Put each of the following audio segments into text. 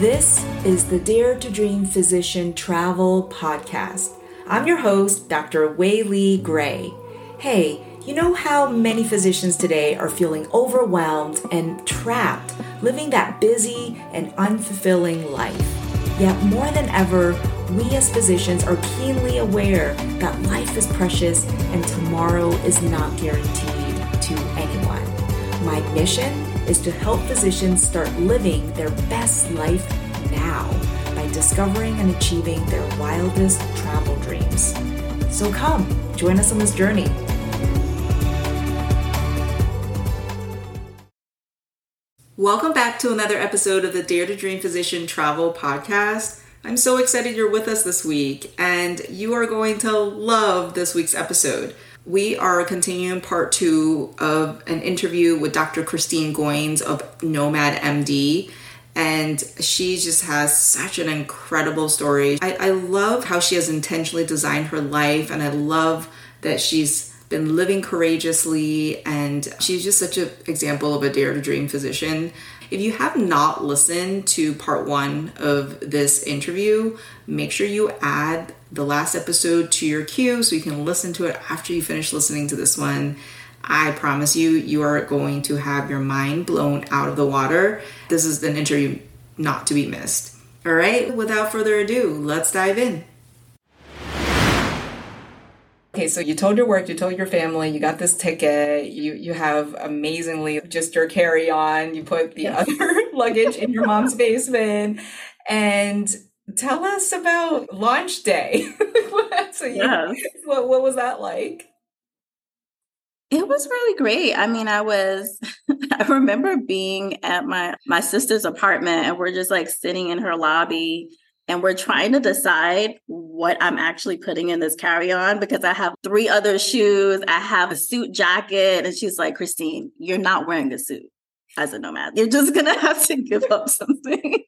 This is the Dare to Dream Physician Travel Podcast. I'm your host, Dr. Weili Gray. Hey, you know how many physicians today are feeling overwhelmed and trapped, living that busy and unfulfilling life? Yet, more than ever, we as physicians are keenly aware that life is precious and tomorrow is not guaranteed to anyone. My mission is to help physicians start living their best life now by discovering and achieving their wildest travel dreams. So come, join us on this journey. Welcome back to another episode of the Dare to Dream Physician Travel Podcast. I'm so excited you're with us this week, and you are going to love this week's episode. We are continuing part two of an interview with Dr. Kristine Goins of Nomad MD. And she just has such an incredible story. I, I love how she has intentionally designed her life, and I love that she's been living courageously, and she's just such an example of a dare to dream physician. If you have not listened to part one of this interview, make sure you add the last episode to your queue so you can listen to it after you finish listening to this one. I promise you, you are going to have your mind blown out of the water. This is an interview not to be missed. All right, without further ado, let's dive in. Okay, so you told your work, you told your family, you got this ticket, you you have amazingly just your carry on, you put the other luggage in your mom's basement, and tell us about launch day. so you, what what was that like? It was really great. I mean, I was I remember being at my my sister's apartment and we're just like sitting in her lobby and we're trying to decide what I'm actually putting in this carry-on because I have three other shoes, I have a suit jacket and she's like, "Kristine, you're not wearing a suit as a nomad. You're just going to have to give up some things."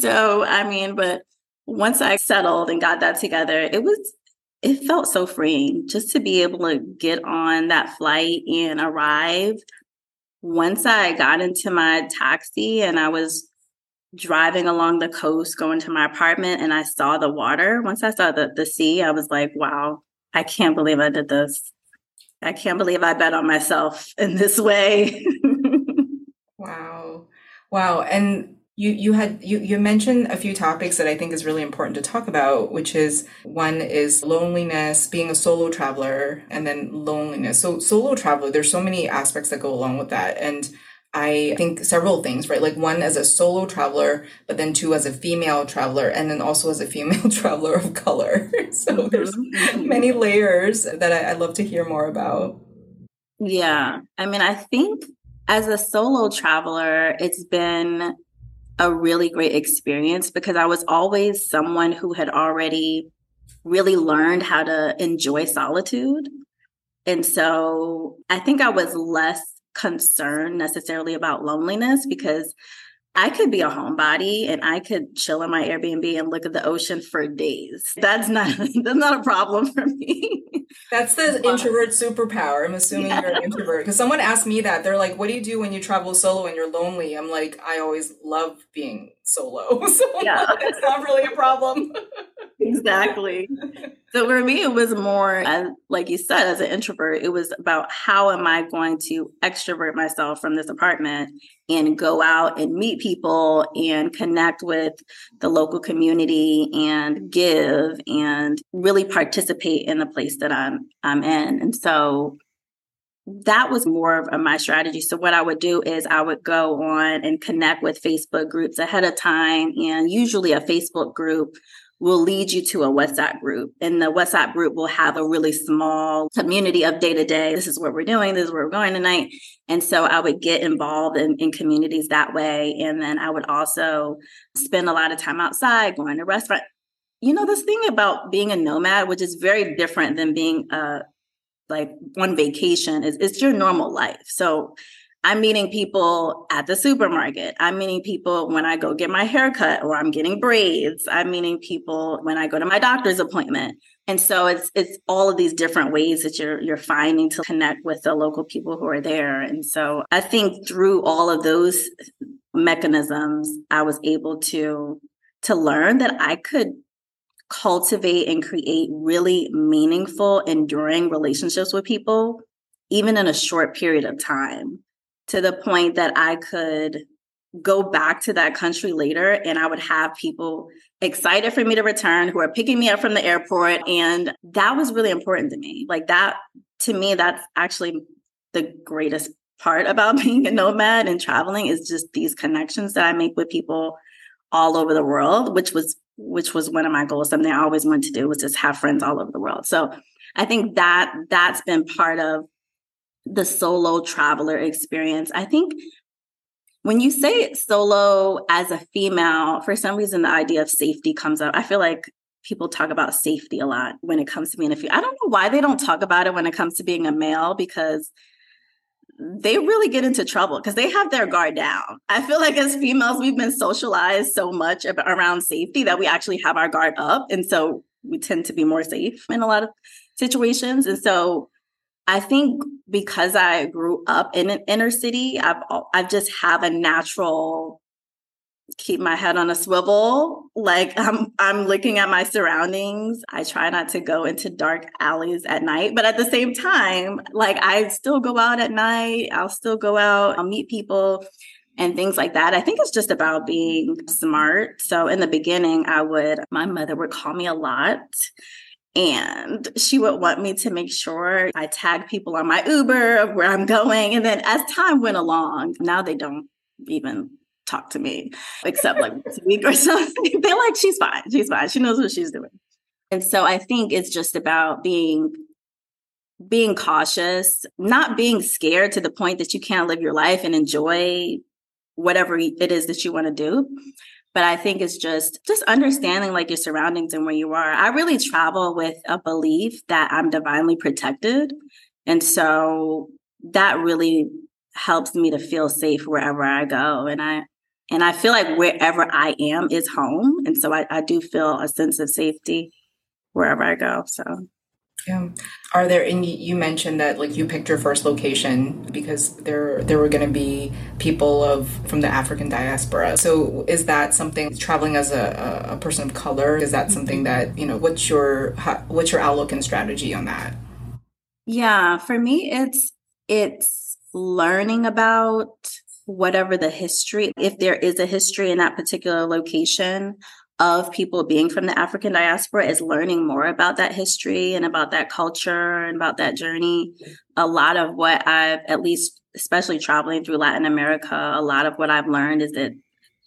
so, I mean, but once I settled and got that together, it was it felt so freeing just to be able to get on that flight and arrive. Once I got into my taxi and I was driving along the coast going to my apartment and I saw the water, once I saw the, the sea, I was like, wow, I can't believe I did this. I can't believe I bet on myself in this way. wow. And you you had you you mentioned a few topics that I think is really important to talk about, which is one is loneliness, being a solo traveler, and then loneliness. So solo traveler, there's so many aspects that go along with that, and I think several things, right? Like one as a solo traveler, but then two as a female traveler, and then also as a female traveler of color. so mm-hmm. there's mm-hmm. many layers that I, I'd love to hear more about. Yeah, I mean, I think as a solo traveler, it's been a really great experience because I was always someone who had already really learned how to enjoy solitude. And so I think I was less concerned necessarily about loneliness because I could be a homebody and I could chill in my Airbnb and look at the ocean for days. That's not that's not a problem for me. That's the introvert superpower. I'm assuming yeah. you're an introvert. Because someone asked me that. They're like, what do you do when you travel solo and you're lonely? I'm like, I always love being solo. So yeah. it's not really a problem. exactly. So for me, it was more, uh, like you said, as an introvert, it was about how am I going to extrovert myself from this apartment and go out and meet people and connect with the local community and give and really participate in the place that I'm I'm in. And so that was more of my strategy. So what I would do is I would go on and connect with Facebook groups ahead of time and usually a Facebook group will lead you to a WhatsApp group. And the WhatsApp group will have a really small community of day to day. This is what we're doing. This is where we're going tonight. And so I would get involved in, in communities that way. And then I would also spend a lot of time outside, going to restaurant. You know, this thing about being a nomad, which is very different than being a like on vacation, is it's your normal life. So I'm meeting people at the supermarket. I'm meeting people when I go get my haircut or I'm getting braids. I'm meeting people when I go to my doctor's appointment. And so it's it's all of these different ways that you're you're finding to connect with the local people who are there. And so I think through all of those mechanisms, I was able to to learn that I could cultivate and create really meaningful, enduring relationships with people, even in a short period of time, to the point that I could go back to that country later and I would have people excited for me to return who are picking me up from the airport. And that was really important to me. Like that, to me, that's actually the greatest part about being a nomad and traveling is just these connections that I make with people all over the world, which was which was one of my goals. Something I always wanted to do was just have friends all over the world. So I think that that's been part of the solo traveler experience. I think when you say solo as a female, for some reason the idea of safety comes up. I feel like people talk about safety a lot when it comes to being a female. I don't know why they don't talk about it when it comes to being a male because they really get into trouble because they have their guard down. I feel like as females, we've been socialized so much around safety that we actually have our guard up. And so we tend to be more safe in a lot of situations. And so I think because I grew up in an inner city, I've I've just have a natural keep my head on a swivel. Like I'm I'm looking at my surroundings. I try not to go into dark alleys at night, but at the same time, like I still go out at night. I'll still go out, I'll meet people and things like that. I think it's just about being smart. So in the beginning, I would my mother would call me a lot. And she would want me to make sure I tag people on my Uber of where I'm going. And then as time went along, now they don't even talk to me, except like once a week or something. They're like, she's fine. She's fine. She knows what she's doing. And so I think it's just about being being cautious, not being scared to the point that you can't live your life and enjoy whatever it is that you want to do. But I think it's just just understanding like your surroundings and where you are. I really travel with a belief that I'm divinely protected. And so that really helps me to feel safe wherever I go. And I and I feel like wherever I am is home. And so I, I do feel a sense of safety wherever I go. So yeah. Are there and you mentioned that like you picked your first location because there there were going to be people of from the African diaspora. So is that something traveling as a, a person of color? Is that something that you know? What's your what's your outlook and strategy on that? Yeah, for me, it's it's learning about whatever the history, if there is a history in that particular location of people being from the African diaspora, is learning more about that history and about that culture and about that journey. A lot of what I've, at least, especially traveling through Latin America, a lot of what I've learned is that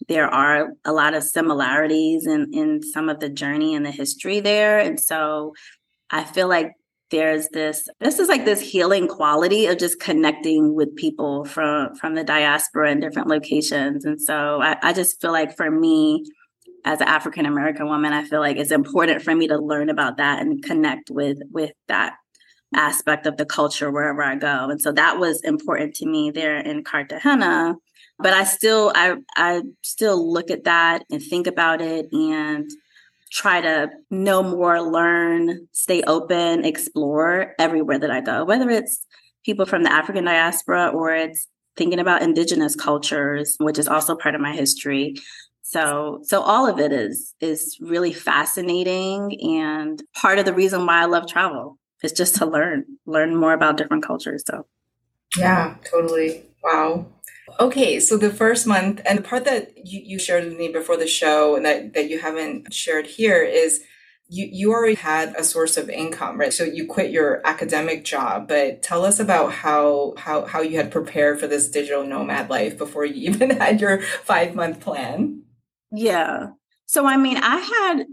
there are a lot of similarities in, in some of the journey and the history there. And so I feel like there's this this is like this healing quality of just connecting with people from from the diaspora in different locations and so I, I just feel like for me as an african american woman i feel like it's important for me to learn about that and connect with with that aspect of the culture wherever i go and so that was important to me there in cartagena but i still i i still look at that and think about it and try to know more, learn, stay open, explore everywhere that I go, whether it's people from the African diaspora or it's thinking about indigenous cultures, which is also part of my history. So so all of it is is really fascinating and part of the reason why I love travel is just to learn, learn more about different cultures. So yeah, totally. Wow. Okay, so the first month and the part that you, you shared with me before the show and that, that you haven't shared here is you, you already had a source of income, right? So you quit your academic job, but tell us about how how how you had prepared for this digital nomad life before you even had your five month plan. Yeah. So I mean, I had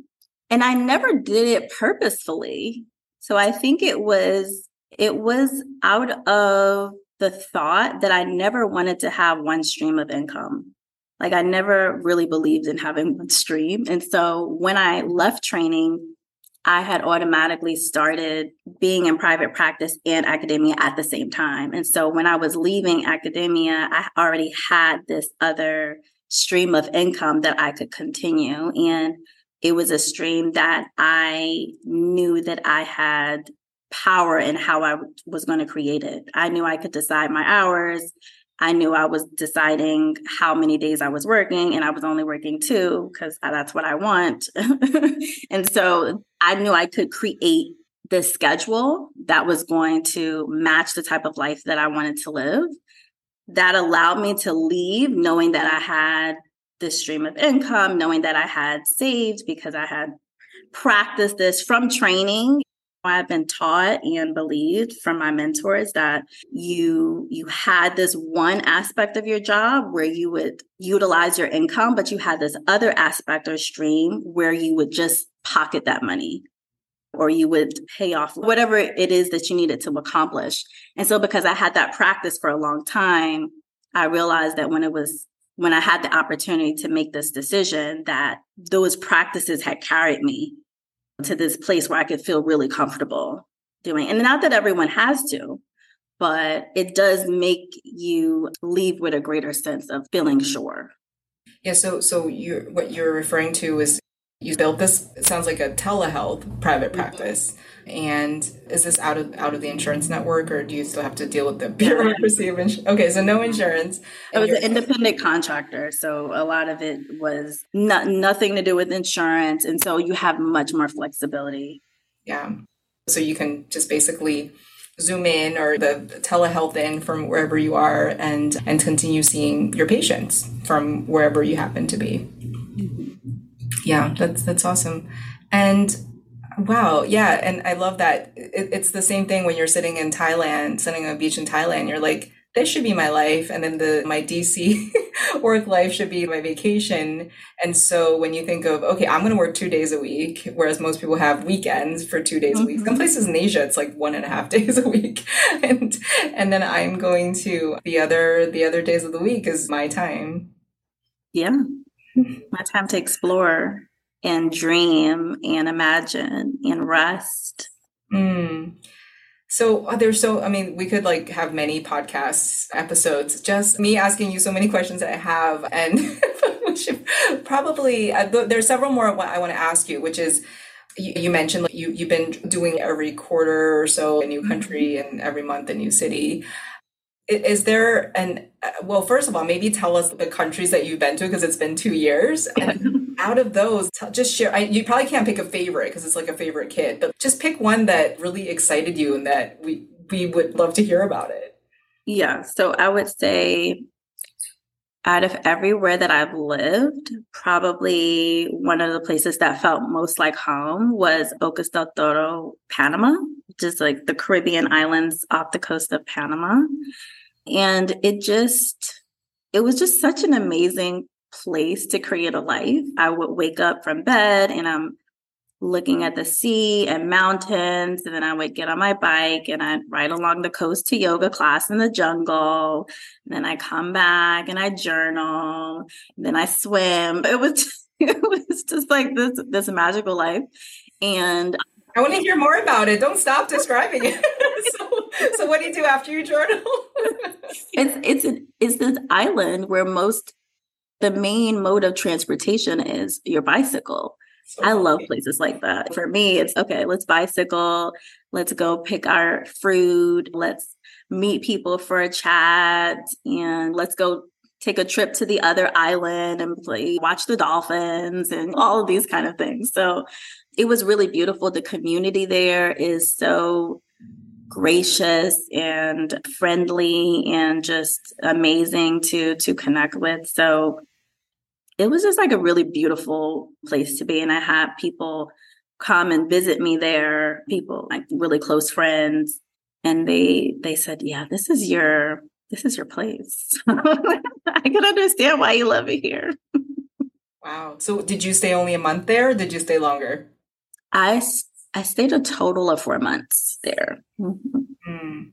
and I never did it purposefully. So I think it was it was out of the thought that I never wanted to have one stream of income. Like I never really believed in having one stream. And so when I left training, I had automatically started being in private practice and academia at the same time. And so when I was leaving academia, I already had this other stream of income that I could continue. And it was a stream that I knew that I had power in how I was going to create it. I knew I could decide my hours I knew I was deciding how many days I was working, and I was only working two because that's what I want. and so I knew I could create the schedule that was going to match the type of life that I wanted to live. That allowed me to leave knowing that I had this stream of income, knowing that I had saved because I had practiced this from training. I've been taught and believed from my mentors that you you had this one aspect of your job where you would utilize your income, but you had this other aspect or stream where you would just pocket that money or you would pay off whatever it is that you needed to accomplish. And so because I had that practice for a long time, I realized that when it was when I had the opportunity to make this decision that those practices had carried me to this place where I could feel really comfortable doing. And not that everyone has to, but it does make you leave with a greater sense of feeling sure. Yeah, so so you what you're referring to is you built this it sounds like a telehealth private mm-hmm. practice. And is this out of out of the insurance network or do you still have to deal with the bureaucracy of insurance okay so no insurance. It was an independent contractor so a lot of it was not, nothing to do with insurance and so you have much more flexibility. Yeah. So you can just basically zoom in or the telehealth in from wherever you are and and continue seeing your patients from wherever you happen to be yeah, that's that's awesome. And wow, yeah, and I love that. It, it's the same thing when you're sitting in Thailand, sitting on a beach in Thailand. You're like, this should be my life, and then the my DC work life should be my vacation. And so when you think of okay, I'm going to work two days a week, whereas most people have weekends for two days mm-hmm. a week. Some mm-hmm. places in Asia, it's like one and a half days a week, and and then I'm going to the other the other days of the week is my time. Yeah, my time to explore and dream and imagine and rest. Mm. So uh, there's so I mean we could like have many podcasts episodes just me asking you so many questions that I have and we should probably uh, there's several more I want to ask you which is you, you mentioned like, you you've been doing every quarter or so a new country mm-hmm. and every month a new city is there an Uh, well first of all maybe tell us the countries that you've been to because it's been two years. And out of those just share I, you probably can't pick a favorite because it's like a favorite kid but just pick one that really excited you and that we we would love to hear about it. Yeah so i would say out of everywhere that I've lived, probably one of the places that felt most like home was Bocas del Toro, Panama, just like the Caribbean islands off the coast of Panama. And it just, it was just such an amazing place to create a life. I would wake up from bed and I'm looking at the sea and mountains. And then I would get on my bike and I'd ride along the coast to yoga class in the jungle. And then I come back and I journal. And then I swim. It was just, it was just like this this magical life. And I want to hear more about it. Don't stop describing it. so, what do you do after you journal? it's it's an, it's this island where most the main mode of transportation is your bicycle. So I love places like that. For me, it's okay, let's bicycle, let's go pick our fruit, let's meet people for a chat, and let's go take a trip to the other island and play, watch the dolphins and all of these kind of things. So it was really beautiful. The community there is so gracious and friendly and just amazing to to connect with. So it was just like a really beautiful place to be. And I had people come and visit me there, people like really close friends. And they they said, Yeah, this is your this is your place. I can understand why you love it here. wow. So did you stay only a month there or did you stay longer? I I stayed a total of four months there. Mm-hmm. Mm.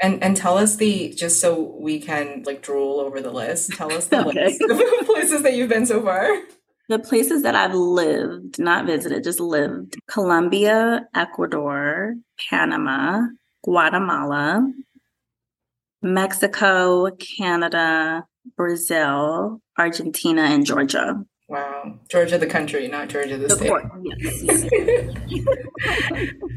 And and tell us the just so we can like drool over the list. Tell us the okay. list of places that you've been so far. The places that I've lived, not visited, just lived: Colombia, Ecuador, Panama, Guatemala, Mexico, Canada, Brazil, Argentina, and Georgia. Wow. Georgia the country, not Georgia the, the state. Yes.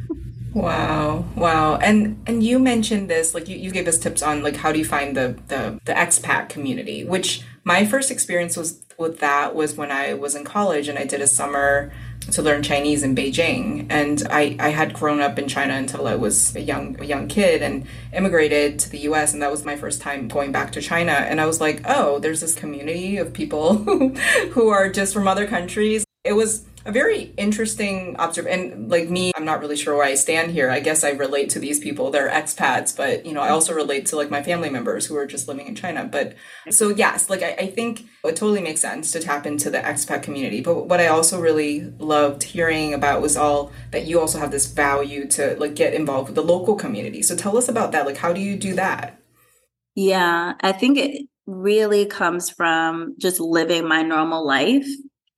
Wow. Wow. And and you mentioned this, like you, you gave us tips on like how do you find the the the expat community, which my first experience was with that was when I was in college and I did a summer to learn Chinese in Beijing. And I, I had grown up in China until I was a young a young kid and immigrated to the US and that was my first time going back to China. And I was like, oh, there's this community of people who are just from other countries. It was a very interesting observation. And like me, I'm not really sure where I stand here. I guess I relate to these people. They're expats, but you know, I also relate to like my family members who are just living in China. But so yes, like I, I think it totally makes sense to tap into the expat community. But what I also really loved hearing about was all that you also have this value to like get involved with the local community. So tell us about that. Like how do you do that? Yeah, I think it really comes from just living my normal life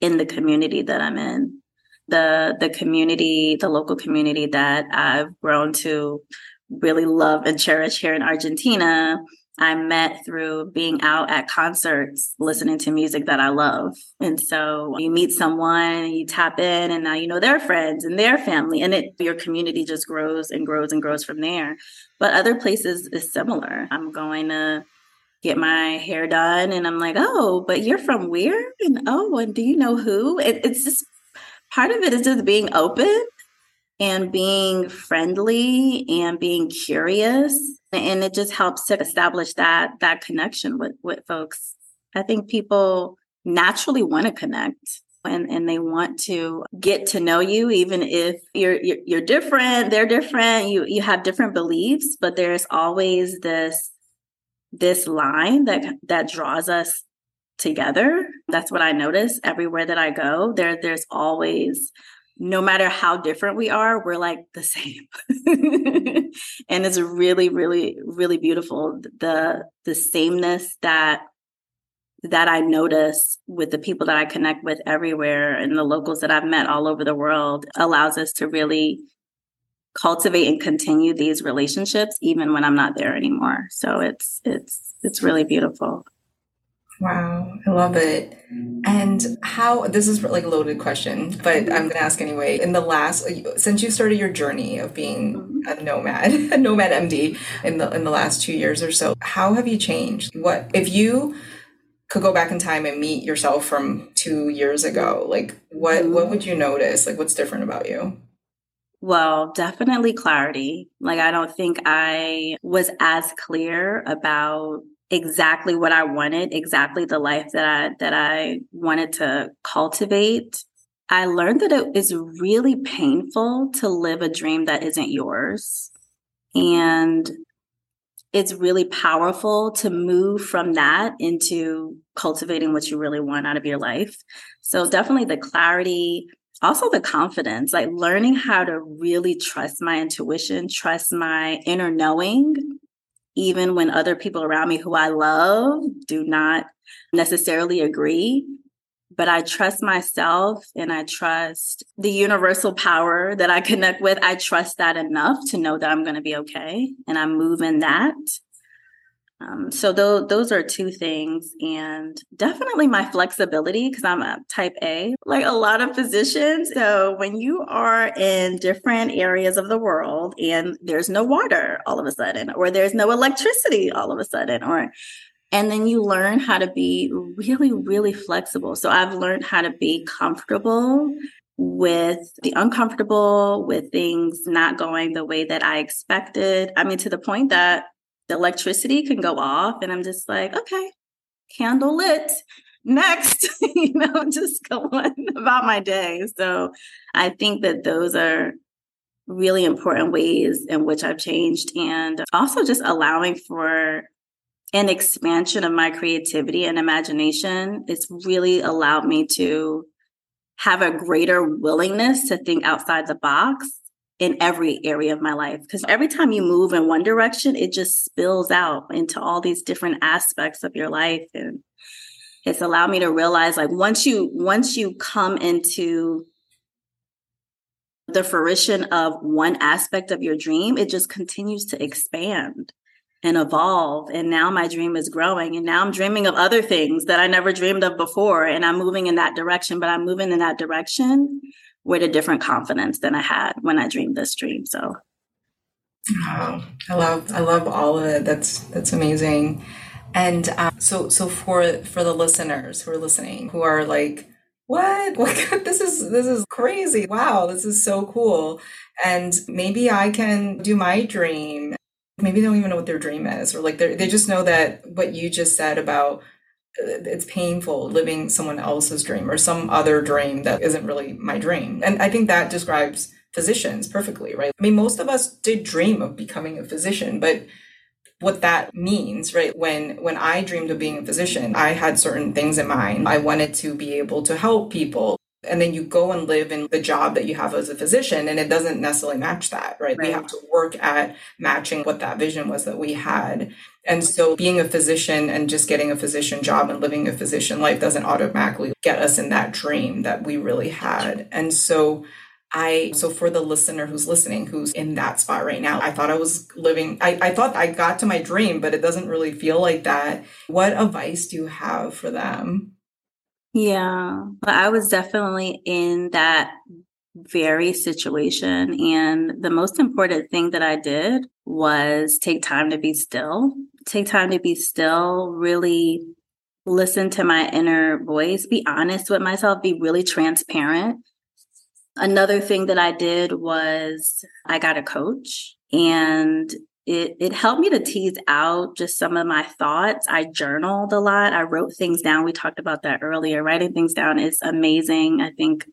in the community that I'm in. The the community, the local community that I've grown to really love and cherish here in Argentina, I met through being out at concerts, listening to music that I love. And so you meet someone, you tap in, and now you know their friends and their family, and it your community just grows and grows and grows from there. But other places is similar. I'm going to get my hair done and i'm like oh but you're from where and oh and do you know who? It, it's just part of it is just being open and being friendly and being curious and it just helps to establish that that connection with with folks. I think people naturally want to connect and, and they want to get to know you even if you're, you're you're different they're different you you have different beliefs but there's always this this line that that draws us together. That's what I notice everywhere that I go. There there's always no matter how different we are, we're like the same. and it's really really really beautiful the the sameness that that I notice with the people that I connect with everywhere and the locals that I've met all over the world allows us to really cultivate and continue these relationships even when I'm not there anymore. So it's it's it's really beautiful. Wow, I love it. And how this is like a loaded question, but I'm going to ask anyway. In the last since you started your journey of being a nomad, a nomad MD in the in the last 2 years or so, how have you changed? What if you could go back in time and meet yourself from 2 years ago, like what what would you notice? Like what's different about you? Well, definitely clarity. Like, I don't think I was as clear about exactly what I wanted, exactly the life that I that I wanted to cultivate. I learned that it is really painful to live a dream that isn't yours. And it's really powerful to move from that into cultivating what you really want out of your life. So definitely the clarity, also the confidence, like learning how to really trust my intuition, trust my inner knowing, even when other people around me who I love do not necessarily agree. But I trust myself and I trust the universal power that I connect with. I trust that enough to know that I'm going to be okay. And I'm moving that. Um, so those those are two things, and definitely my flexibility because I'm a type A, like a lot of physicians. So when you are in different areas of the world and there's no water all of a sudden, or there's no electricity all of a sudden, or and then you learn how to be really, really flexible. So I've learned how to be comfortable with the uncomfortable, with things not going the way that I expected. I mean, to the point that the electricity can go off and i'm just like okay candle lit next you know just go on about my day. So i think that those are really important ways in which i've changed and also just allowing for an expansion of my creativity and imagination. It's really allowed me to have a greater willingness to think outside the box in every area of my life because every time you move in one direction it just spills out into all these different aspects of your life and it's allowed me to realize like once you once you come into the fruition of one aspect of your dream it just continues to expand and evolve and now my dream is growing and now i'm dreaming of other things that i never dreamed of before and i'm moving in that direction but i'm moving in that direction with a different confidence than I had when I dreamed this dream. So Wow, I love I love all of it. That's that's amazing. And um, so so for for the listeners who are listening, who are like, what? What? This is this is crazy. Wow, this is so cool. And maybe I can do my dream. Maybe they don't even know what their dream is, or like they they just know that what you just said about it's painful living someone else's dream or some other dream that isn't really my dream. And I think that describes physicians perfectly, right? I mean, most of us did dream of becoming a physician, but what that means, right? When when I dreamed of being a physician, I had certain things in mind. I wanted to be able to help people. And then you go and live in the job that you have as a physician, and it doesn't necessarily match that, right? right? We have to work at matching what that vision was that we had. And so being a physician and just getting a physician job and living a physician life doesn't automatically get us in that dream that we really had. And so I, so for the listener who's listening, who's in that spot right now, I thought I was living, I, I thought I got to my dream, but it doesn't really feel like that. What advice do you have for them? Yeah, but I was definitely in that very situation. And the most important thing that I did was take time to be still, take time to be still, really listen to my inner voice, be honest with myself, be really transparent Another thing that I did was I got a coach and it, it helped me to tease out just some of my thoughts. I journaled a lot. I wrote things down. We talked about that earlier. Writing things down is amazing. I think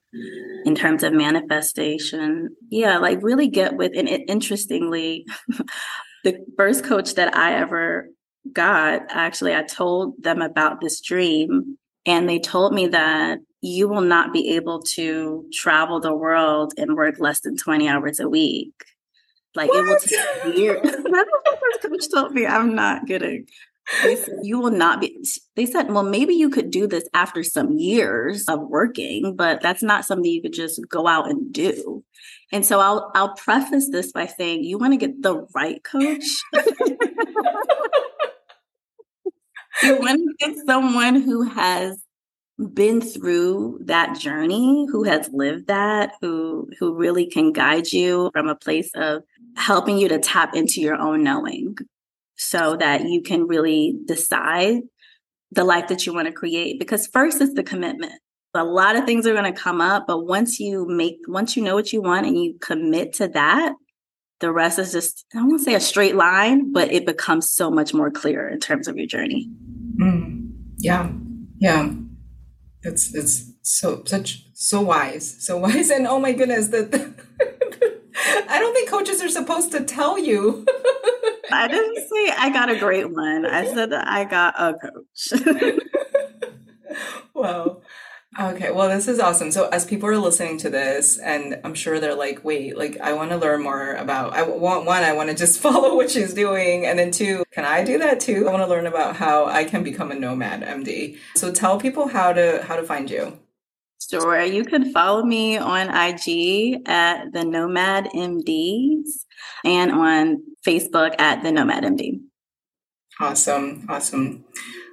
in terms of manifestation. Yeah, like really get with, and it, interestingly, the first coach that I ever got, actually, I told them about this dream and they told me that you will not be able to travel the world and work less than 20 hours a week. Like what? it will take years. That's what the coach told me. I'm not kidding. Said, you will not be they said well maybe you could do this after some years of working but that's not something you could just go out and do and so i'll i'll preface this by saying you want to get the right coach you want to get someone who has been through that journey, who has lived that, who who really can guide you from a place of helping you to tap into your own knowing so that you can really decide the life that you want to create because first is the commitment. A lot of things are going to come up, but once you make once you know what you want and you commit to that, the rest is just I won't say a straight line, but it becomes so much more clear in terms of your journey. Mm. Yeah. Yeah. It's it's so such so wise, so wise, and oh my goodness, that I don't think coaches are supposed to tell you. I didn't say I got a great one. I said that I got a coach. wow. Okay, well, this is awesome. So, as people are listening to this, and I'm sure they're like, wait, like, I want to learn more about, I want one, I want to just follow what she's doing. And then two, can I do that too? I want to learn about how I can become a nomad MD. So, tell people how to, how to find you. Sure. You can follow me on IG at the Nomad MDs and on Facebook at the Nomad MD. Awesome. Awesome.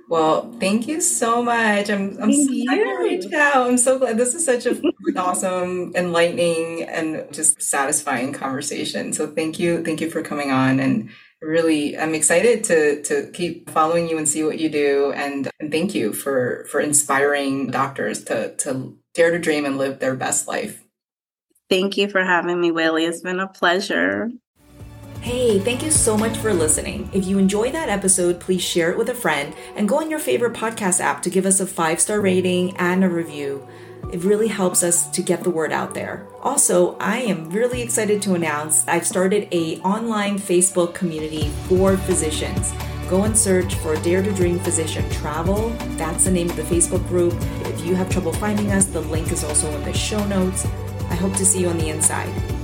Well, thank you so much. I'm, I'm so glad out. I'm so glad this is such an awesome, enlightening, and just satisfying conversation. So thank you, thank you for coming on. And really, I'm excited to to keep following you and see what you do. And, and thank you for for inspiring doctors to to dare to dream and live their best life. Thank you for having me, Willie. It's been a pleasure. Hey, thank you so much for listening. If you enjoyed that episode, please share it with a friend and go on your favorite podcast app to give us a five star rating and a review. It really helps us to get the word out there. Also, I am really excited to announce I've started a online Facebook community for physicians. Go and search for Dare to Dream Physician Travel. That's the name of the Facebook group. If you have trouble finding us, the link is also in the show notes. I hope to see you on the inside.